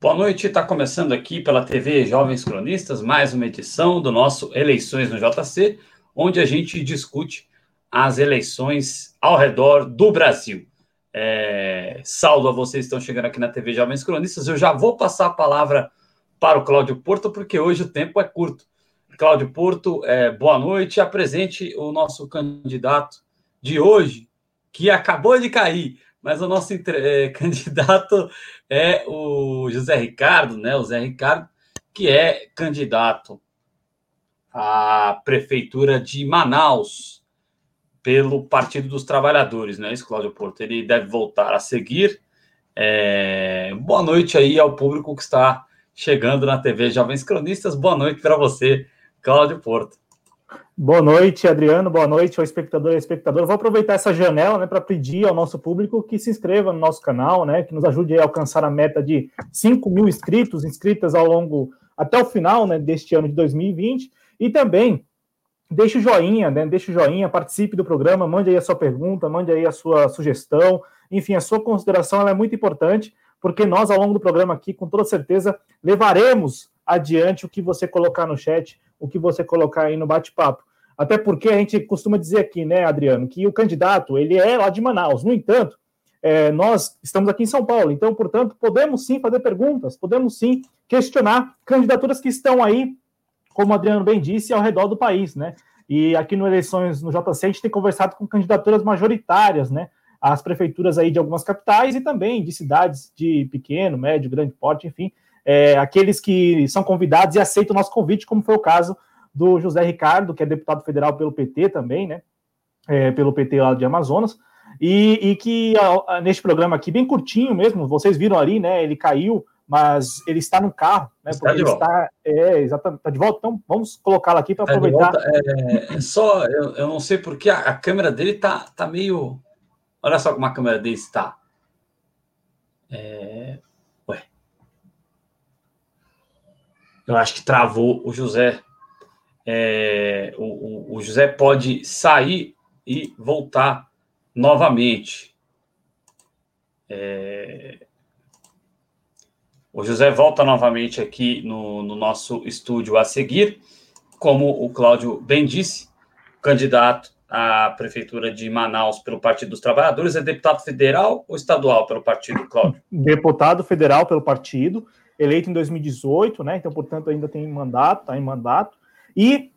Boa noite, está começando aqui pela TV Jovens Cronistas, mais uma edição do nosso Eleições no JC, onde a gente discute as eleições ao redor do Brasil. É, saldo a vocês que estão chegando aqui na TV Jovens Cronistas. Eu já vou passar a palavra para o Cláudio Porto, porque hoje o tempo é curto. Cláudio Porto, é, boa noite. Apresente o nosso candidato de hoje, que acabou de cair, mas o nosso é, candidato é o José Ricardo, né? O Zé Ricardo, que é candidato à prefeitura de Manaus pelo Partido dos Trabalhadores, né? Isso, Cláudio Porto. Ele deve voltar a seguir. É... Boa noite aí ao público que está chegando na TV Jovens Cronistas. Boa noite para você, Cláudio Porto. Boa noite, Adriano. Boa noite ao espectador e espectadora. Vou aproveitar essa janela né, para pedir ao nosso público que se inscreva no nosso canal, né, que nos ajude a alcançar a meta de 5 mil inscritos, inscritas ao longo, até o final né, deste ano de 2020. E também deixe o joinha, né, deixe o joinha, participe do programa, mande aí a sua pergunta, mande aí a sua sugestão. Enfim, a sua consideração é muito importante, porque nós, ao longo do programa aqui, com toda certeza, levaremos adiante o que você colocar no chat, o que você colocar aí no bate-papo. Até porque a gente costuma dizer aqui, né, Adriano, que o candidato ele é lá de Manaus. No entanto, é, nós estamos aqui em São Paulo, então, portanto, podemos sim fazer perguntas, podemos sim questionar candidaturas que estão aí, como o Adriano bem disse, ao redor do país, né? E aqui no Eleições no JC a gente tem conversado com candidaturas majoritárias, né? As prefeituras aí de algumas capitais e também de cidades de pequeno, médio, grande porte, enfim, é, aqueles que são convidados e aceitam o nosso convite, como foi o caso do José Ricardo, que é deputado federal pelo PT também, né? É, pelo PT lá de Amazonas, e, e que neste programa aqui, bem curtinho mesmo, vocês viram ali, né? Ele caiu, mas ele está no carro, né? Está de volta. Está, é, exatamente, está de volta. Então vamos colocá-lo aqui para aproveitar. É, é, só, eu, eu não sei porque a, a câmera dele tá, tá meio. Olha só como a câmera dele está. É... Eu acho que travou o José é, o, o, José pode sair e voltar novamente. É, o José volta novamente aqui no, no, nosso estúdio a seguir, como o Cláudio bem disse, candidato à Prefeitura de Manaus pelo Partido dos Trabalhadores, é deputado federal ou estadual pelo partido, Cláudio? Deputado federal pelo partido, eleito em 2018, né? Então, portanto, ainda tem mandato, está em mandato. E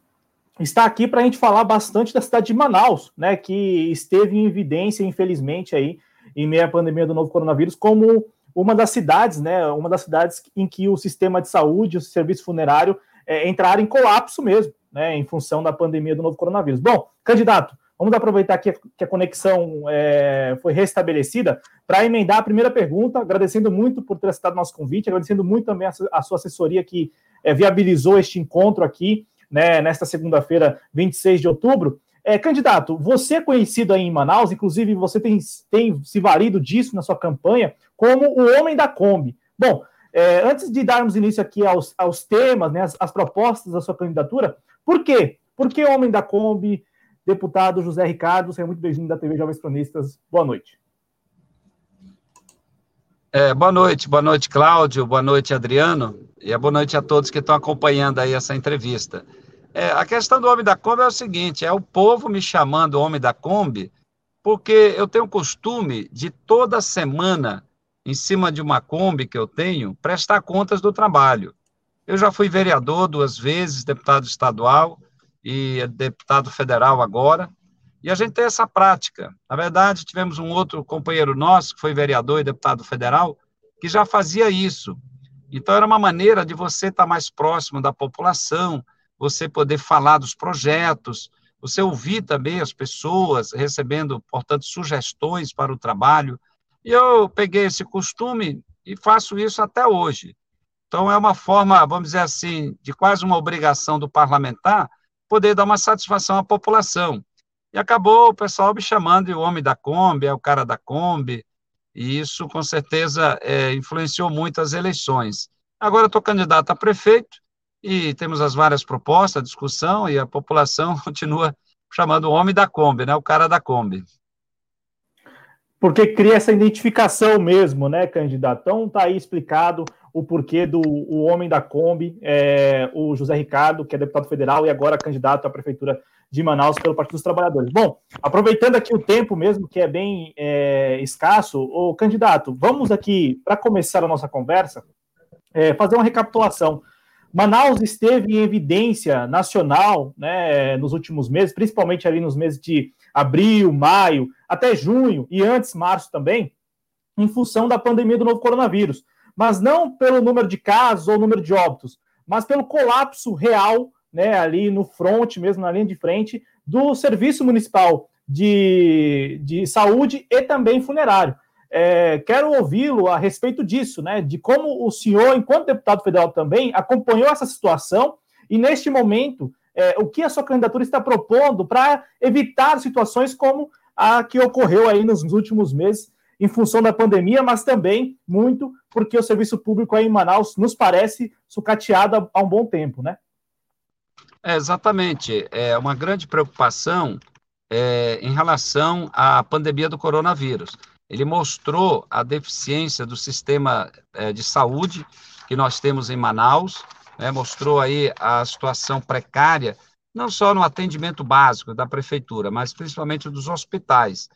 está aqui para a gente falar bastante da cidade de Manaus, né, que esteve em evidência, infelizmente, aí, em meio à pandemia do novo coronavírus, como uma das cidades, né, uma das cidades em que o sistema de saúde, o serviço funerário é, entraram em colapso mesmo, né, em função da pandemia do novo coronavírus. Bom, candidato, vamos aproveitar que, a conexão é, foi restabelecida para emendar a primeira pergunta, agradecendo muito por ter aceitado nosso convite, agradecendo muito também a, a sua assessoria que é, viabilizou este encontro aqui, né, nesta segunda-feira, 26 de outubro. É, candidato, você é conhecido aí em Manaus, inclusive você tem, tem se valido disso na sua campanha, como o homem da Kombi. Bom, é, antes de darmos início aqui aos, aos temas, né, as, as, propostas da sua candidatura, por quê? Por que homem da Kombi, deputado José Ricardo, seja muito bem-vindo da TV Jovens Cronistas, boa noite. É, boa noite, boa noite, Cláudio, boa noite, Adriano, e boa noite a todos que estão acompanhando aí essa entrevista. É, a questão do homem da Kombi é o seguinte: é o povo me chamando homem da Kombi, porque eu tenho o costume de toda semana, em cima de uma Kombi que eu tenho, prestar contas do trabalho. Eu já fui vereador duas vezes, deputado estadual e deputado federal agora. E a gente tem essa prática. Na verdade, tivemos um outro companheiro nosso, que foi vereador e deputado federal, que já fazia isso. Então, era uma maneira de você estar mais próximo da população, você poder falar dos projetos, você ouvir também as pessoas, recebendo, portanto, sugestões para o trabalho. E eu peguei esse costume e faço isso até hoje. Então, é uma forma, vamos dizer assim, de quase uma obrigação do parlamentar poder dar uma satisfação à população. E acabou o pessoal me chamando de o homem da Kombi, é o cara da Kombi, e isso com certeza é, influenciou muito as eleições. Agora estou candidato a prefeito e temos as várias propostas, discussão, e a população continua chamando o homem da Kombi, né, o cara da Kombi. Porque cria essa identificação mesmo, né, candidato? Então está aí explicado o porquê do o homem da Kombi, é, o José Ricardo, que é deputado federal e agora candidato à prefeitura de Manaus pelo Partido dos Trabalhadores. Bom, aproveitando aqui o tempo mesmo, que é bem é, escasso, o candidato, vamos aqui, para começar a nossa conversa, é, fazer uma recapitulação. Manaus esteve em evidência nacional né, nos últimos meses, principalmente ali nos meses de abril, maio, até junho e antes março também, em função da pandemia do novo coronavírus. Mas não pelo número de casos ou número de óbitos, mas pelo colapso real, né, ali no front, mesmo na linha de frente, do Serviço Municipal de, de Saúde e também funerário. É, quero ouvi-lo a respeito disso, né? De como o senhor, enquanto deputado federal também, acompanhou essa situação e, neste momento, é, o que a sua candidatura está propondo para evitar situações como a que ocorreu aí nos últimos meses, em função da pandemia, mas também muito porque o serviço público aí em Manaus nos parece sucateado há um bom tempo, né? É, exatamente. É uma grande preocupação é, em relação à pandemia do coronavírus ele mostrou a deficiência do sistema é, de saúde que nós temos em Manaus, né, mostrou aí a situação precária, não só no atendimento básico da prefeitura, mas principalmente dos hospitais.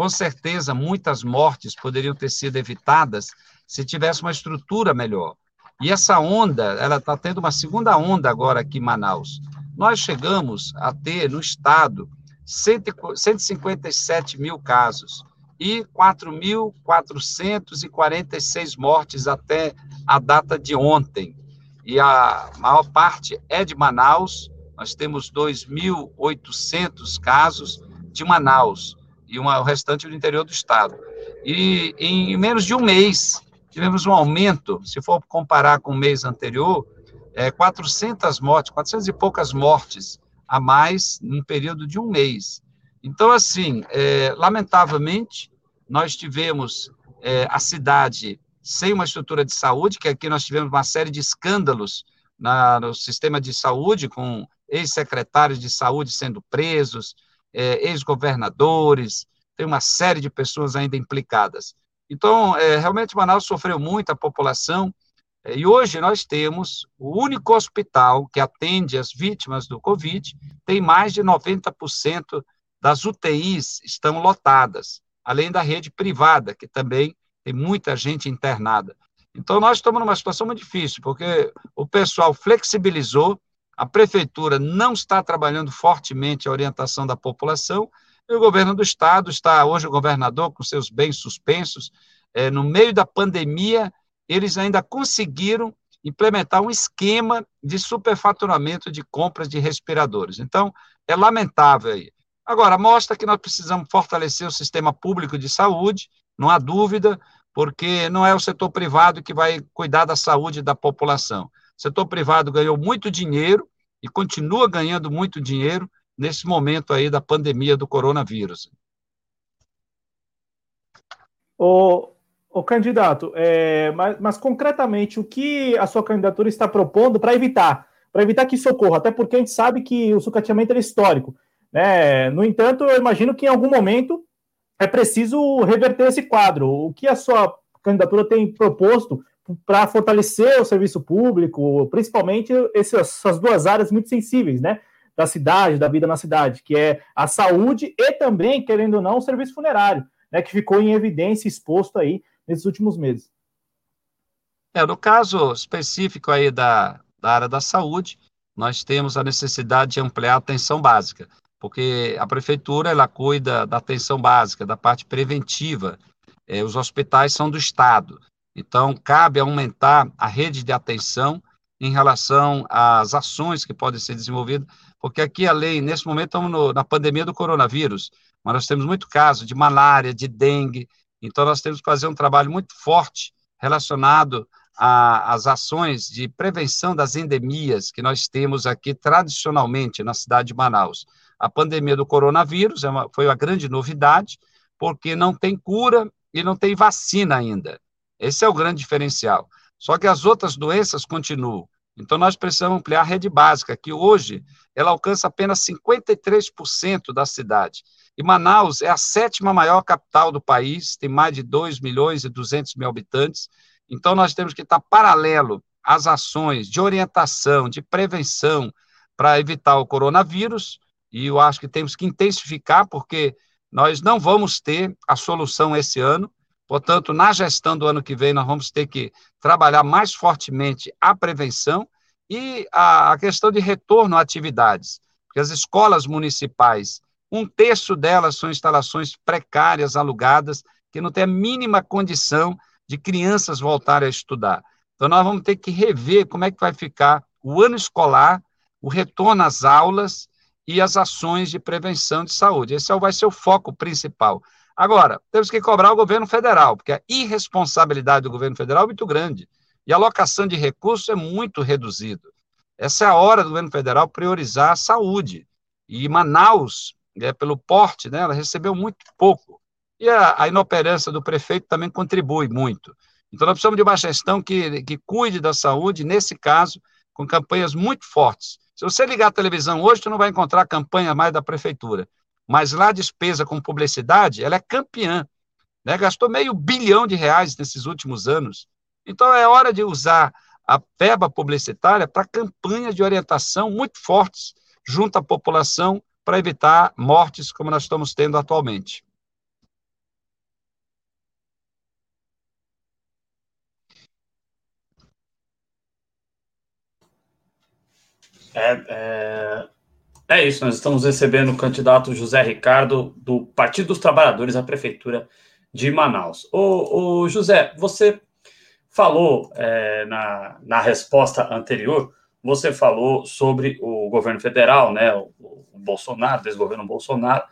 Com certeza, muitas mortes poderiam ter sido evitadas se tivesse uma estrutura melhor. E essa onda, ela está tendo uma segunda onda agora aqui em Manaus. Nós chegamos a ter no estado 157 mil casos e 4.446 mortes até a data de ontem. E a maior parte é de Manaus, nós temos 2.800 casos de Manaus e uma, o restante do interior do estado. E em menos de um mês, tivemos um aumento, se for comparar com o mês anterior, é, 400 mortes, 400 e poucas mortes a mais num período de um mês. Então, assim, é, lamentavelmente, nós tivemos é, a cidade sem uma estrutura de saúde, que aqui nós tivemos uma série de escândalos na, no sistema de saúde, com ex-secretários de saúde sendo presos, é, ex-governadores, tem uma série de pessoas ainda implicadas. Então, é, realmente, Manaus sofreu muito, a população, é, e hoje nós temos o único hospital que atende as vítimas do Covid, tem mais de 90% das UTIs estão lotadas além da rede privada, que também tem muita gente internada. Então, nós estamos numa situação muito difícil, porque o pessoal flexibilizou, a prefeitura não está trabalhando fortemente a orientação da população, e o governo do estado está, hoje, o governador, com seus bens suspensos, é, no meio da pandemia, eles ainda conseguiram implementar um esquema de superfaturamento de compras de respiradores. Então, é lamentável aí. Agora, mostra que nós precisamos fortalecer o sistema público de saúde, não há dúvida, porque não é o setor privado que vai cuidar da saúde da população. O setor privado ganhou muito dinheiro e continua ganhando muito dinheiro nesse momento aí da pandemia do coronavírus. O, o candidato, é, mas, mas concretamente, o que a sua candidatura está propondo para evitar? Para evitar que isso ocorra, até porque a gente sabe que o sucateamento é histórico. Né? No entanto, eu imagino que em algum momento é preciso reverter esse quadro. O que a sua candidatura tem proposto para fortalecer o serviço público, principalmente essas duas áreas muito sensíveis, né? Da cidade, da vida na cidade, que é a saúde e também, querendo ou não, o serviço funerário, né? Que ficou em evidência, exposto aí nesses últimos meses. É, no caso específico aí da, da área da saúde, nós temos a necessidade de ampliar a atenção básica porque a prefeitura ela cuida da atenção básica, da parte preventiva. É, os hospitais são do Estado, então cabe aumentar a rede de atenção em relação às ações que podem ser desenvolvidas, porque aqui a lei, nesse momento, estamos no, na pandemia do coronavírus, mas nós temos muito caso de malária, de dengue, então nós temos que fazer um trabalho muito forte relacionado às ações de prevenção das endemias que nós temos aqui tradicionalmente na cidade de Manaus. A pandemia do coronavírus é uma, foi uma grande novidade, porque não tem cura e não tem vacina ainda. Esse é o grande diferencial. Só que as outras doenças continuam. Então, nós precisamos ampliar a rede básica, que hoje ela alcança apenas 53% da cidade. E Manaus é a sétima maior capital do país, tem mais de 2 milhões e 200 mil habitantes. Então, nós temos que estar paralelo às ações de orientação, de prevenção para evitar o coronavírus, e eu acho que temos que intensificar, porque nós não vamos ter a solução esse ano, portanto, na gestão do ano que vem, nós vamos ter que trabalhar mais fortemente a prevenção e a, questão de retorno a atividades, porque as escolas municipais, um terço delas são instalações precárias, alugadas, que não tem a mínima condição de crianças voltarem a estudar. Então, nós vamos ter que rever como é que vai ficar o ano escolar, o retorno às aulas e as ações de prevenção de saúde. Esse é vai ser o foco principal. Agora, temos que cobrar o governo federal, porque a irresponsabilidade do governo federal é muito grande e a alocação de recursos é muito reduzida. Essa é a hora do governo federal priorizar a saúde. E Manaus, é, pelo porte, né, ela recebeu muito pouco. E a, a inoperância do prefeito também contribui muito. Então, nós precisamos de uma gestão que, que cuide da saúde, nesse caso, com campanhas muito fortes. Se você ligar a televisão hoje, você não vai encontrar campanha mais da prefeitura. Mas lá a despesa com publicidade, ela é campeã. Né? Gastou meio bilhão de reais nesses últimos anos. Então é hora de usar a verba publicitária para campanhas de orientação muito fortes junto à população para evitar mortes como nós estamos tendo atualmente. É, é, é, isso, nós estamos recebendo o candidato José Ricardo do Partido dos Trabalhadores à Prefeitura de Manaus. Ô José, você falou é, na, na resposta anterior, você falou sobre o governo federal, né, o, o Bolsonaro, desgoverno Bolsonaro,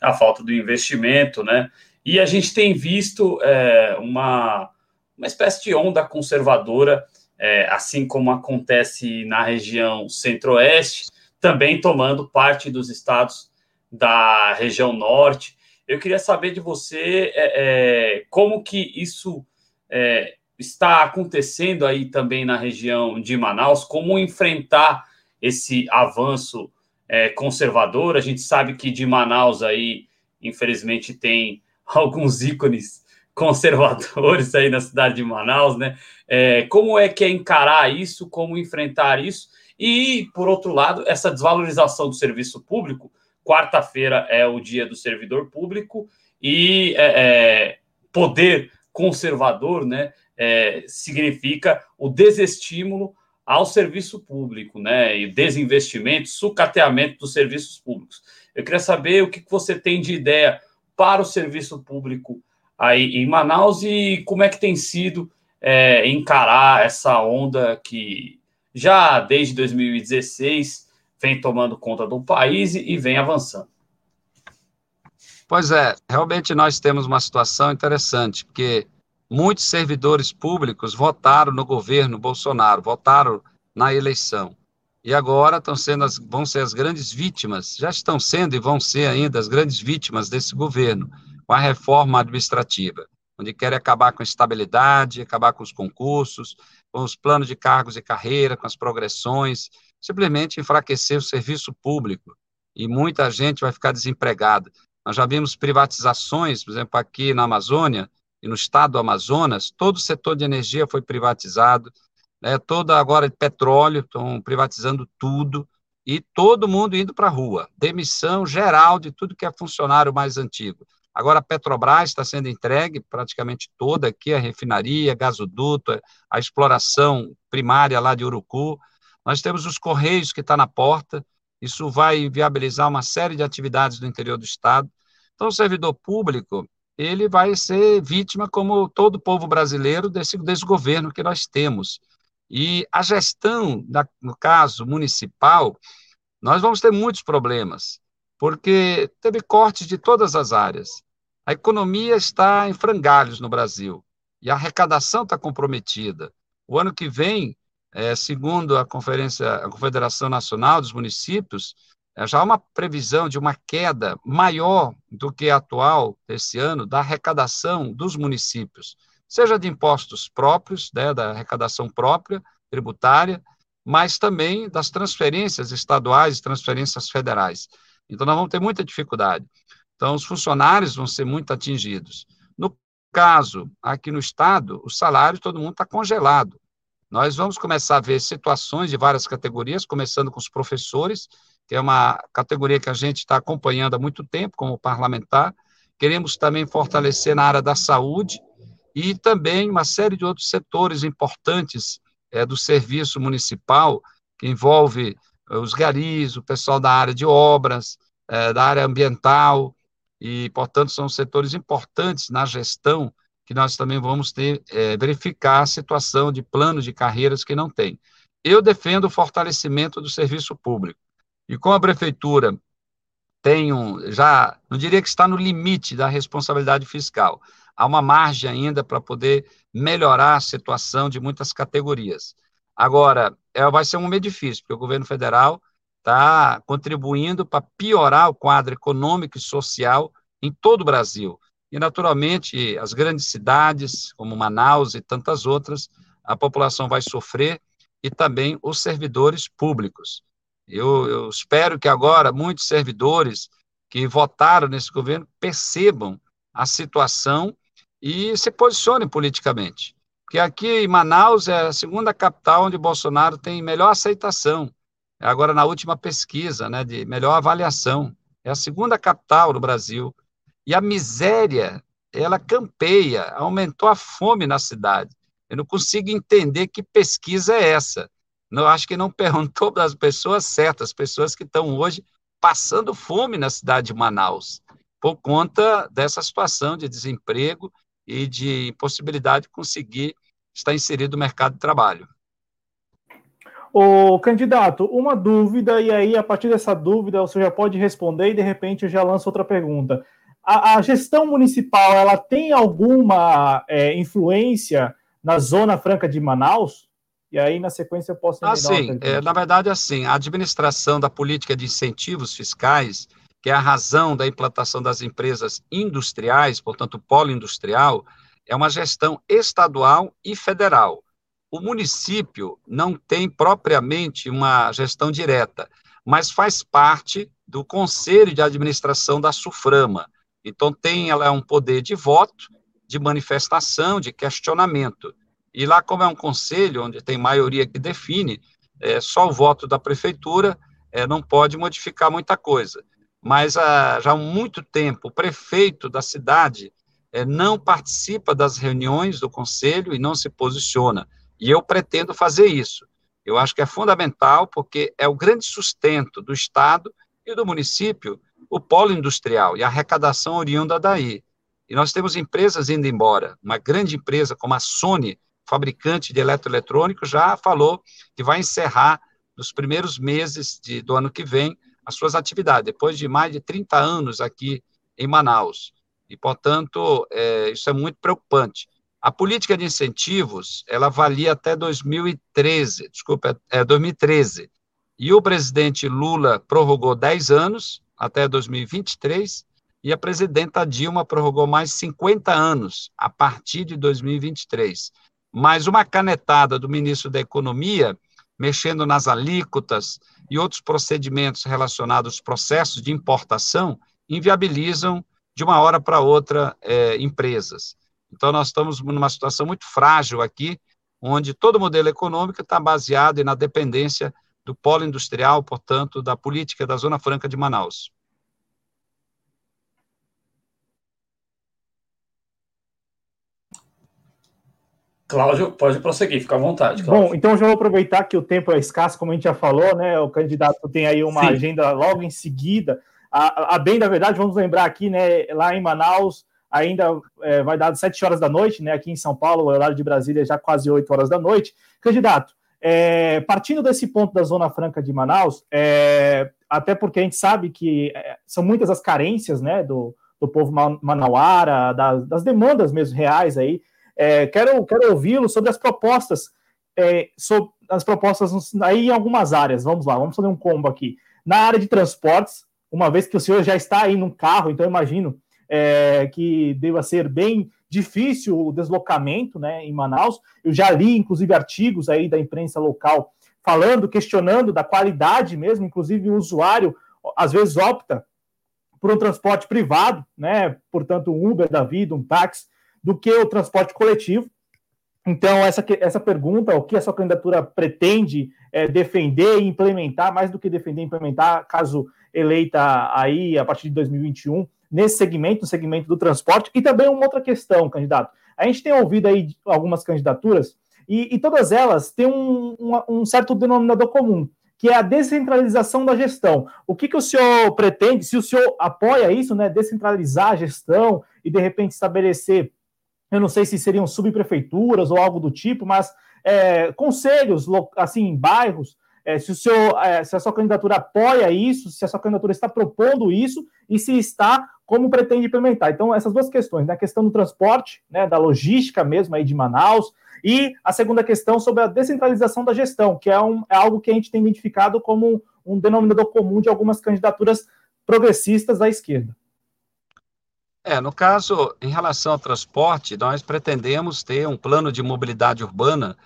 a falta do investimento, né, e a gente tem visto é, uma, uma espécie de onda conservadora, é, assim como acontece na região centro-oeste, também tomando parte dos estados da região norte. Eu queria saber de você é, é, como que isso é, está acontecendo aí também na região de Manaus, como enfrentar esse avanço é, conservador. A gente sabe que de Manaus aí, infelizmente, tem alguns ícones conservadores aí na cidade de Manaus, né? É, como é que é encarar isso, como enfrentar isso? E, por outro lado, essa desvalorização do serviço público. Quarta-feira é o dia do servidor público e é, é poder conservador, né? é, significa o desestímulo ao serviço público, né? E desinvestimento, sucateamento dos serviços públicos. Eu queria saber o que você tem de ideia para o serviço público aí em Manaus e como é que tem sido é, encarar essa onda que já desde 2016 vem tomando conta do país e vem avançando. Pois é, realmente nós temos uma situação interessante, porque muitos servidores públicos votaram no governo Bolsonaro, votaram na eleição. E agora estão sendo as, vão ser as grandes vítimas, já estão sendo e vão ser ainda as grandes vítimas desse governo, com a reforma administrativa, onde querem acabar com a estabilidade, acabar com os concursos, com os planos de cargos e carreira, com as progressões, simplesmente enfraquecer o serviço público. E muita gente vai ficar desempregada. Nós já vimos privatizações, por exemplo, aqui na Amazônia, e no estado do Amazonas, todo o setor de energia foi privatizado, né, toda agora de petróleo, estão privatizando tudo, e todo mundo indo para a rua. Demissão geral de tudo que é funcionário mais antigo. Agora a Petrobras está sendo entregue praticamente toda aqui, a refinaria, gasoduto, a exploração primária lá de Urucu. Nós temos os Correios que está na porta, isso vai viabilizar uma série de atividades no interior do Estado. Então, o servidor público, ele vai ser vítima, como todo o povo brasileiro, desse desgoverno que nós temos. E a gestão, no caso municipal, nós vamos ter muitos problemas, porque teve cortes de todas as áreas. A economia está em frangalhos no Brasil e a arrecadação está comprometida. O ano que vem, é, segundo a Conferência, a Confederação Nacional dos Municípios, é, já há uma previsão de uma queda maior do que a atual desse ano da arrecadação dos municípios, seja de impostos próprios, né, da arrecadação própria, tributária, mas também das transferências estaduais e transferências federais. Então, nós vamos ter muita dificuldade. Então, os funcionários vão ser muito atingidos. No caso, aqui no Estado, o salário todo mundo está congelado. Nós vamos começar a ver situações de várias categorias, começando com os professores, que é uma categoria que a gente está acompanhando há muito tempo como parlamentar. Queremos também fortalecer na área da saúde e também uma série de outros setores importantes é, do serviço municipal, que envolve eh, os garis, o pessoal da área de obras, é, da área ambiental, e, portanto, são setores importantes na gestão que nós também vamos ter, é, verificar a situação de planos de carreiras que não tem. Eu defendo o fortalecimento do serviço público. E com a prefeitura tem um, já, não diria que está no limite da responsabilidade fiscal, há uma margem ainda para poder melhorar a situação de muitas categorias. Agora, é, vai ser um meio difícil, porque o governo federal está contribuindo para piorar o quadro econômico e social em todo o Brasil. E, naturalmente, as grandes cidades, como Manaus e tantas outras, a população vai sofrer e também os servidores públicos. Eu, eu espero que agora muitos servidores que votaram nesse governo percebam a situação e se posicionem politicamente. Porque aqui em Manaus é a segunda capital onde Bolsonaro tem melhor aceitação. Agora na última pesquisa, né, de melhor avaliação. É a segunda capital do Brasil. E a miséria, ela campeia, aumentou a fome na cidade. Eu não consigo entender que pesquisa é essa não acho que não perguntou das pessoas certas, pessoas que estão hoje passando fome na cidade de Manaus, por conta dessa situação de desemprego e de impossibilidade de conseguir estar inserido no mercado de trabalho. O candidato, uma dúvida, e aí, a partir dessa dúvida, você já pode responder e de repente eu já lanço outra pergunta. A, a gestão municipal ela tem alguma é, influência na Zona Franca de Manaus? E aí, na sequência, eu posso... Ah, sim. É, na verdade, assim, a administração da política de incentivos fiscais, que é a razão da implantação das empresas industriais, portanto, polo industrial, é uma gestão estadual e federal. O município não tem propriamente uma gestão direta, mas faz parte do conselho de administração da SUFRAMA. Então, tem ela é um poder de voto, de manifestação, de questionamento. E lá, como é um conselho, onde tem maioria que define, é, só o voto da prefeitura é, não pode modificar muita coisa. Mas ah, já há muito tempo, o prefeito da cidade é, não participa das reuniões do conselho e não se posiciona. E eu pretendo fazer isso. Eu acho que é fundamental, porque é o grande sustento do Estado e do município, o polo industrial e a arrecadação oriunda daí. E nós temos empresas indo embora. Uma grande empresa como a Sony, fabricante de eletroeletrônico, já falou que vai encerrar nos primeiros meses de, do ano que vem as suas atividades, depois de mais de 30 anos aqui em Manaus. E, portanto, é, isso é muito preocupante. A política de incentivos, ela valia até 2013, desculpa, é 2013. E o presidente Lula prorrogou 10 anos, até 2023, e a presidenta Dilma prorrogou mais 50 anos, a partir de 2023 mas uma canetada do ministro da Economia, mexendo nas alíquotas e outros procedimentos relacionados aos processos de importação, inviabilizam de uma hora para outra é, empresas. Então, nós estamos numa situação muito frágil aqui, onde todo o modelo econômico está baseado na dependência do polo industrial, portanto, da política da Zona Franca de Manaus. Cláudio, pode prosseguir, fica à vontade. Cláudio. Bom, então já vou aproveitar que o tempo é escasso, como a gente já falou, né? O candidato tem aí uma Sim. agenda logo em seguida. A, a, bem da verdade, vamos lembrar aqui, né? Lá em Manaus ainda é, vai dar 7 horas da noite, né? Aqui em São Paulo, o horário de Brasília é já quase 8 horas da noite. Candidato, é, partindo desse ponto da Zona Franca de Manaus, é, até porque a gente sabe que é, são muitas as carências, né? Do, do povo manauara, das, das demandas mesmo reais aí é, quero quero ouvi-lo sobre as propostas, sobre as propostas aí em algumas áreas. Vamos lá, vamos fazer um combo aqui. Na área de transportes, uma vez que o senhor já está aí num carro, então imagino é, que deva ser bem difícil o deslocamento né, em Manaus. Eu já li, inclusive, artigos aí da imprensa local falando, questionando da qualidade mesmo, inclusive o usuário às vezes opta por um transporte privado, né? Portanto, um Uber da vida, um táxi, do que o transporte coletivo. Então, essa, essa pergunta, o que a sua candidatura pretende é, defender e implementar, mais do que defender e implementar, caso eleita aí a partir de 2021, nesse segmento, no segmento do transporte, e também uma outra questão, candidato. A gente tem ouvido aí algumas candidaturas, e, e todas elas têm um, um, um, certo denominador comum, que é a descentralização da gestão. O que, que o senhor pretende, se o senhor apoia isso, né, descentralizar a gestão e, de repente, estabelecer eu não sei se seriam subprefeituras ou algo do tipo, mas é, conselhos, assim, bairros, é, se, o seu, é, se a sua candidatura apoia isso, se a sua candidatura está propondo isso e se está, como pretende implementar. Então, essas duas questões, né? a questão do transporte, né, da logística mesmo aí de Manaus, e a segunda questão sobre a descentralização da gestão, que é, um, é algo que a gente tem identificado como um denominador comum de algumas candidaturas progressistas da esquerda. É, no caso, em relação ao transporte, nós pretendemos ter um plano de mobilidade urbana,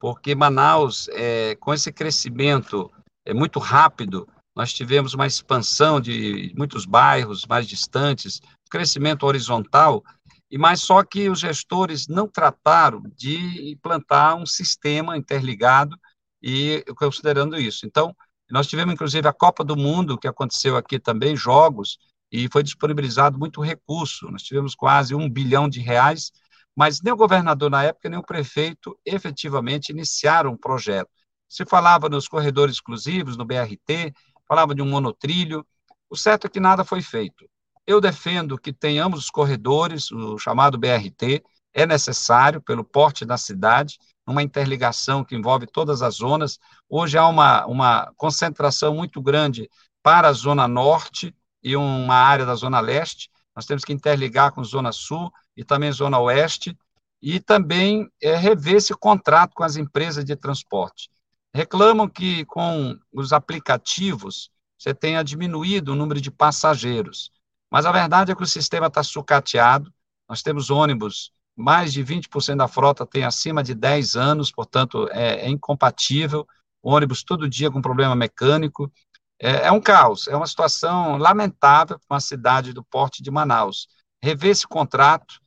porque Manaus, é, com esse crescimento é, muito rápido, nós tivemos uma expansão de muitos bairros mais distantes, crescimento horizontal, e mais só que os gestores não trataram de implantar um sistema interligado e considerando isso. Então, nós tivemos inclusive a Copa do Mundo que aconteceu aqui também, jogos e foi disponibilizado muito recurso. Nós tivemos quase um bilhão de reais, mas nem o governador na época, nem o prefeito efetivamente iniciaram um projeto. Se falava nos corredores exclusivos, no BRT, falava de um monotrilho, o certo é que nada foi feito. Eu defendo que tenhamos os corredores, o chamado BRT, é necessário pelo porte da cidade, uma interligação que envolve todas as zonas. Hoje há uma, uma concentração muito grande para a Zona Norte, e uma área da Zona Leste, nós temos que interligar com a Zona Sul e também Zona Oeste, e também é, rever esse contrato com as empresas de transporte. Reclamam que com os aplicativos você tenha diminuído o número de passageiros, mas a verdade é que o sistema está sucateado, nós temos ônibus, mais de 20% da frota tem acima de 10 anos, portanto é, é incompatível, ônibus todo dia com problema mecânico, é, é um caos, é uma situação lamentável para uma cidade do porte de Manaus. Rever esse contrato,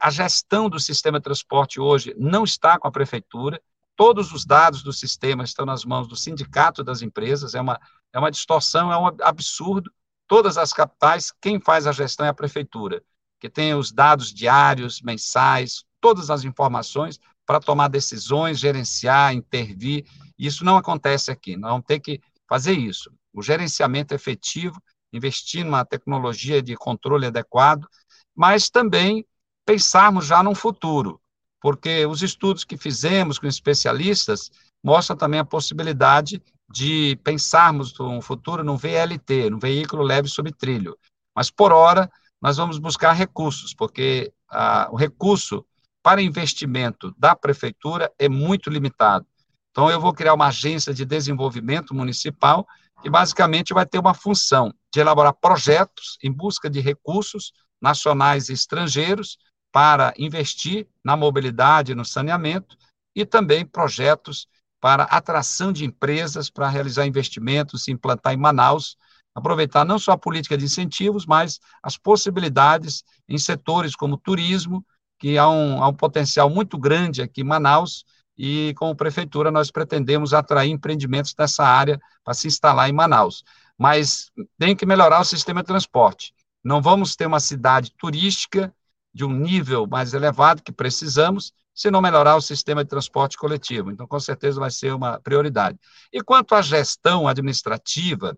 a gestão do sistema de transporte hoje não está com a prefeitura, todos os dados do sistema estão nas mãos do sindicato das empresas, é uma, é uma distorção, é um absurdo. Todas as capitais, quem faz a gestão é a prefeitura, que tem os dados diários, mensais, todas as informações para tomar decisões, gerenciar, intervir. Isso não acontece aqui. Vamos ter que fazer isso. O gerenciamento efetivo, investir numa tecnologia de controle adequado, mas também pensarmos já no futuro, porque os estudos que fizemos com especialistas mostram também a possibilidade de pensarmos no futuro no VLT, no veículo leve sob trilho. Mas, por hora, nós vamos buscar recursos, porque ah, o recurso para investimento da prefeitura é muito limitado. Então, eu vou criar uma agência de desenvolvimento municipal que basicamente vai ter uma função de elaborar projetos em busca de recursos nacionais e estrangeiros para investir na mobilidade, no saneamento e também projetos para atração de empresas para realizar investimentos, se implantar em Manaus, aproveitar não só a política de incentivos, mas as possibilidades em setores como turismo, que há um, há um potencial muito grande aqui em Manaus, e como prefeitura nós pretendemos atrair empreendimentos nessa área para se instalar em Manaus. Mas tem que melhorar o sistema de transporte. Não vamos ter uma cidade turística de um nível mais elevado que precisamos, se não melhorar o sistema de transporte coletivo. Então, com certeza vai ser uma prioridade. E quanto à gestão administrativa,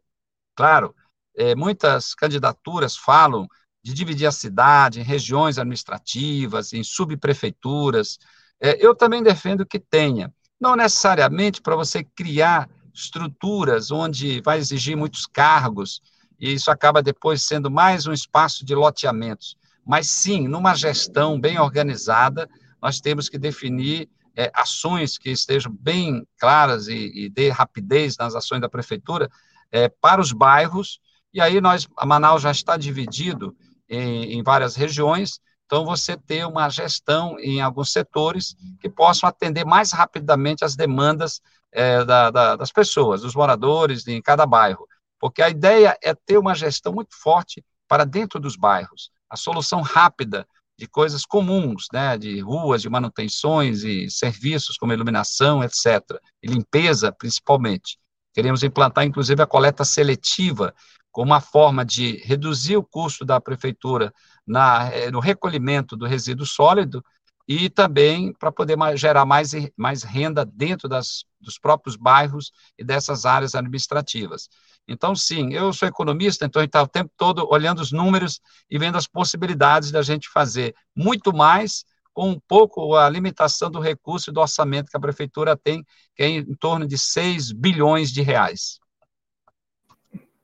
claro, é, muitas candidaturas falam de dividir a cidade em regiões administrativas, em subprefeituras, é, eu também defendo que tenha, não necessariamente para você criar estruturas onde vai exigir muitos cargos, e isso acaba depois sendo mais um espaço de loteamentos, mas sim, numa gestão bem organizada, nós temos que definir é, ações que estejam bem claras e, e dê rapidez nas ações da prefeitura é, para os bairros, e aí nós, a Manaus já está dividido em, em várias regiões, então, você ter uma gestão em alguns setores que possam atender mais rapidamente as demandas é, da, da, das pessoas, dos moradores em cada bairro. Porque a ideia é ter uma gestão muito forte para dentro dos bairros. A solução rápida de coisas comuns, né, de ruas, de manutenções e serviços como iluminação, etc., e limpeza, principalmente. Queremos implantar, inclusive, a coleta seletiva como uma forma de reduzir o custo da prefeitura na, eh, no recolhimento do resíduo sólido e também para poder gerar mais, mais renda dentro das, dos próprios bairros e dessas áreas administrativas. Então, sim, eu sou economista, então a gente está o tempo todo olhando os números e vendo as possibilidades da gente fazer muito mais com um pouco a limitação do recurso e do orçamento que a prefeitura tem, que é em torno de 6 bilhões de reais.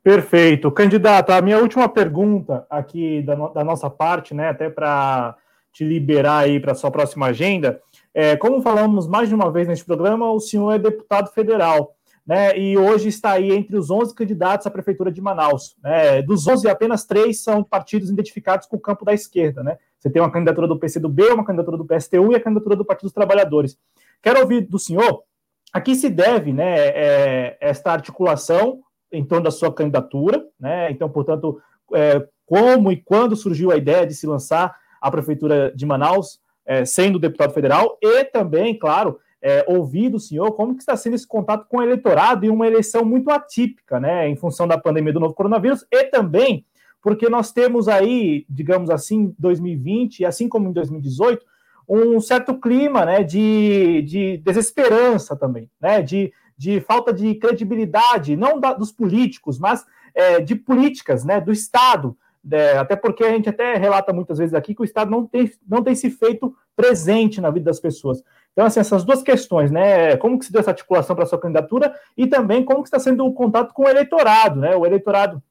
Perfeito. Candidato, a minha última pergunta aqui da, no, da nossa parte, né, até para te liberar aí para a sua próxima agenda, é, como falamos mais de uma vez neste programa, o senhor é deputado federal né, e hoje está aí entre os 11 candidatos à Prefeitura de Manaus. Né, dos 11, apenas três são partidos identificados com o campo da esquerda. Né? Você tem uma candidatura do PCdoB, uma candidatura do PSTU e a candidatura do Partido dos Trabalhadores. Quero ouvir do senhor a que se deve né, é, esta articulação em torno da sua candidatura. Né? Então, portanto, é, como e quando surgiu a ideia de se lançar a Prefeitura de Manaus, é, sendo deputado federal, e também, claro, é, ouvir do senhor como que está sendo esse contato com o eleitorado em uma eleição muito atípica, né, em função da pandemia do novo coronavírus e também porque nós temos aí, digamos assim, 2020 e assim como em 2018, um certo clima, né, de, de desesperança também, né, de, de falta de credibilidade, não da, dos políticos, mas é, de políticas, né, do Estado, é, até porque a gente até relata muitas vezes aqui que o Estado não tem, não tem se feito presente na vida das pessoas. Então, assim, essas duas questões, né? Como que se deu essa articulação para sua candidatura e também como que está sendo o contato com o eleitorado, né? O eleitorado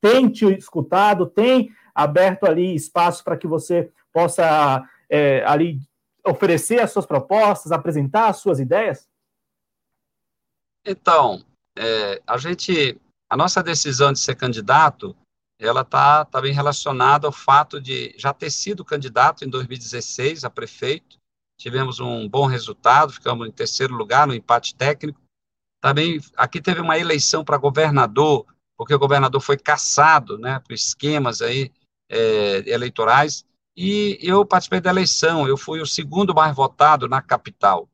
tem te escutado, tem aberto ali espaço para que você possa é, ali oferecer as suas propostas, apresentar as suas ideias? Então, é, a gente, a nossa decisão de ser candidato, ela está tá bem relacionada ao fato de já ter sido candidato em 2016 a prefeito, tivemos um bom resultado, ficamos em terceiro lugar no empate técnico. Também aqui teve uma eleição para governador, porque o governador foi caçado, né, por esquemas aí é, eleitorais, e eu participei da eleição, eu fui o segundo mais votado na capital.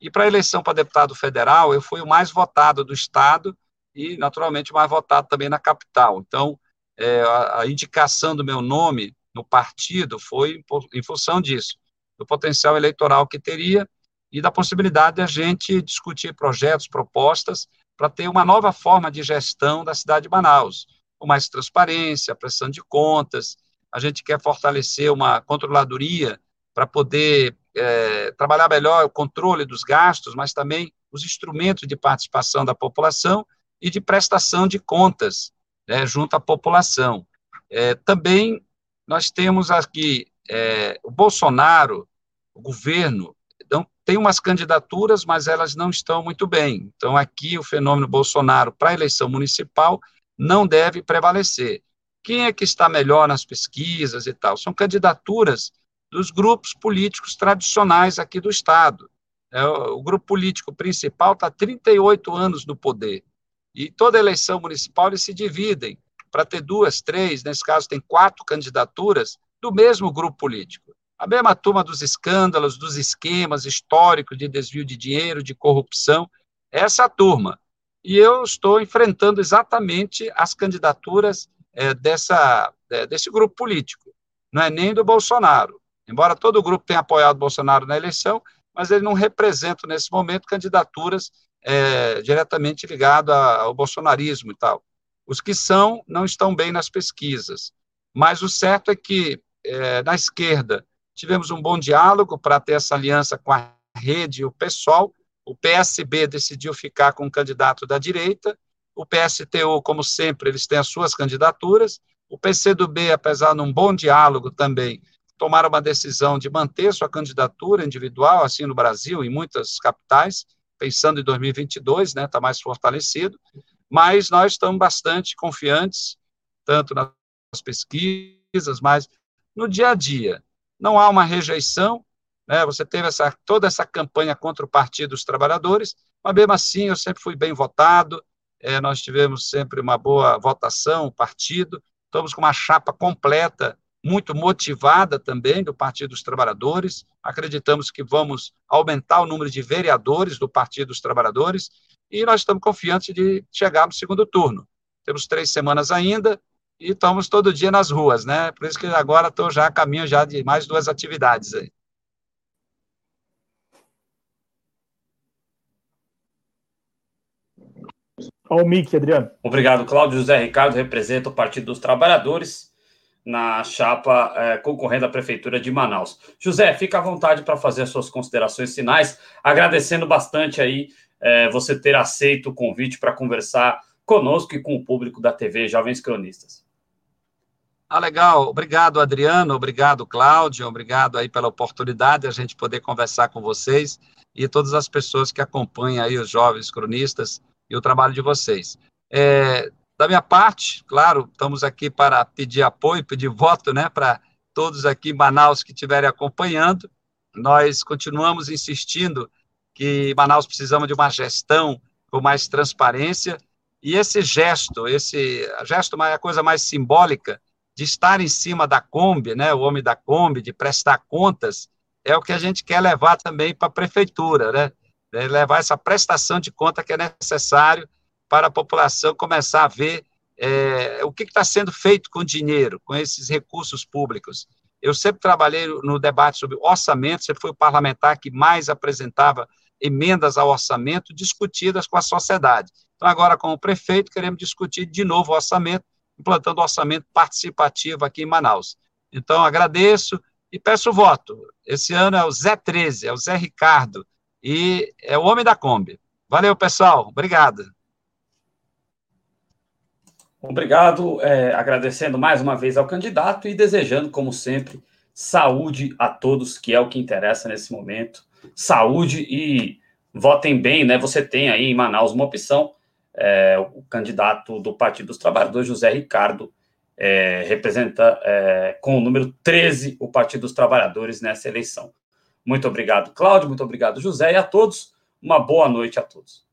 E para a eleição para deputado federal, eu fui o mais votado do estado e, naturalmente, o mais votado também na capital. Então, é, a, a indicação do meu nome no partido foi em função disso do potencial eleitoral que teria e da possibilidade de a gente discutir projetos, propostas, para ter uma nova forma de gestão da cidade de Manaus, com mais transparência, pressão de contas. A gente quer fortalecer uma controladoria para poder é, trabalhar melhor o controle dos gastos, mas também os instrumentos de participação da população e de prestação de contas né, junto à população. É, também nós temos aqui é, o Bolsonaro, o governo, não, tem umas candidaturas, mas elas não estão muito bem. Então, aqui, o fenômeno Bolsonaro para a eleição municipal não deve prevalecer. Quem é que está melhor nas pesquisas e tal? São candidaturas dos grupos políticos tradicionais aqui do Estado. É, o grupo político principal está 38 anos no poder. E toda eleição municipal eles se dividem para ter duas, três, nesse caso tem quatro candidaturas do mesmo grupo político. A mesma turma dos escândalos, dos esquemas históricos de desvio de dinheiro, de corrupção, essa turma. E eu estou enfrentando exatamente as candidaturas é, dessa, é, desse grupo político, não é nem do Bolsonaro. Embora todo o grupo tenha apoiado Bolsonaro na eleição, mas ele não representa, nesse momento, candidaturas é, diretamente ligadas ao bolsonarismo e tal. Os que são não estão bem nas pesquisas. Mas o certo é que é, na esquerda, tivemos um bom diálogo para ter essa aliança com a rede e o pessoal. O PSB decidiu ficar com o candidato da direita. O PSTU, como sempre, eles têm as suas candidaturas. O PCdoB, apesar de um bom diálogo também, tomaram uma decisão de manter sua candidatura individual, assim no Brasil, em muitas capitais, pensando em 2022, né, está mais fortalecido. Mas nós estamos bastante confiantes, tanto nas pesquisas, mas no dia a dia. Não há uma rejeição, né? você teve essa, toda essa campanha contra o Partido dos Trabalhadores, mas mesmo assim eu sempre fui bem votado, é, nós tivemos sempre uma boa votação, partido, estamos com uma chapa completa muito motivada também do Partido dos Trabalhadores. Acreditamos que vamos aumentar o número de vereadores do Partido dos Trabalhadores e nós estamos confiantes de chegar no segundo turno. Temos três semanas ainda e estamos todo dia nas ruas, né? Por isso que agora estou já a caminho já de mais duas atividades aí. Olha o Mick, Adriano. Obrigado, Cláudio. José Ricardo representa o Partido dos Trabalhadores na chapa é, concorrendo à Prefeitura de Manaus. José, fica à vontade para fazer as suas considerações finais, agradecendo bastante aí é, você ter aceito o convite para conversar conosco e com o público da TV Jovens Cronistas. Ah, legal. Obrigado, Adriano. Obrigado, Cláudio. Obrigado aí pela oportunidade de a gente poder conversar com vocês e todas as pessoas que acompanham aí os jovens cronistas e o trabalho de vocês. É, da minha parte, claro, estamos aqui para pedir apoio, pedir voto, né, para todos aqui em Manaus que estiverem acompanhando. Nós continuamos insistindo que Manaus precisamos de uma gestão com mais transparência e esse gesto, esse gesto é a coisa mais simbólica de estar em cima da Kombi, né, o homem da Kombi, de prestar contas, é o que a gente quer levar também para a prefeitura, né? É levar essa prestação de conta que é necessário para a população começar a ver é, o que está sendo feito com o dinheiro, com esses recursos públicos. Eu sempre trabalhei no debate sobre orçamento, sempre fui o parlamentar que mais apresentava emendas ao orçamento discutidas com a sociedade. Então, agora, como prefeito, queremos discutir de novo o orçamento, implantando orçamento participativo aqui em Manaus. Então, agradeço e peço voto. Esse ano é o Zé 13, é o Zé Ricardo, e é o homem da Kombi. Valeu, pessoal. Obrigado. Obrigado, é, agradecendo mais uma vez ao candidato e desejando, como sempre, saúde a todos, que é o que interessa nesse momento. Saúde e votem bem, né? Você tem aí em Manaus uma opção, é, o candidato do Partido dos Trabalhadores, José Ricardo, é, representa é, com o número 13 o Partido dos Trabalhadores nessa eleição. Muito obrigado, Cláudio, muito obrigado, José, e a todos, uma boa noite a todos.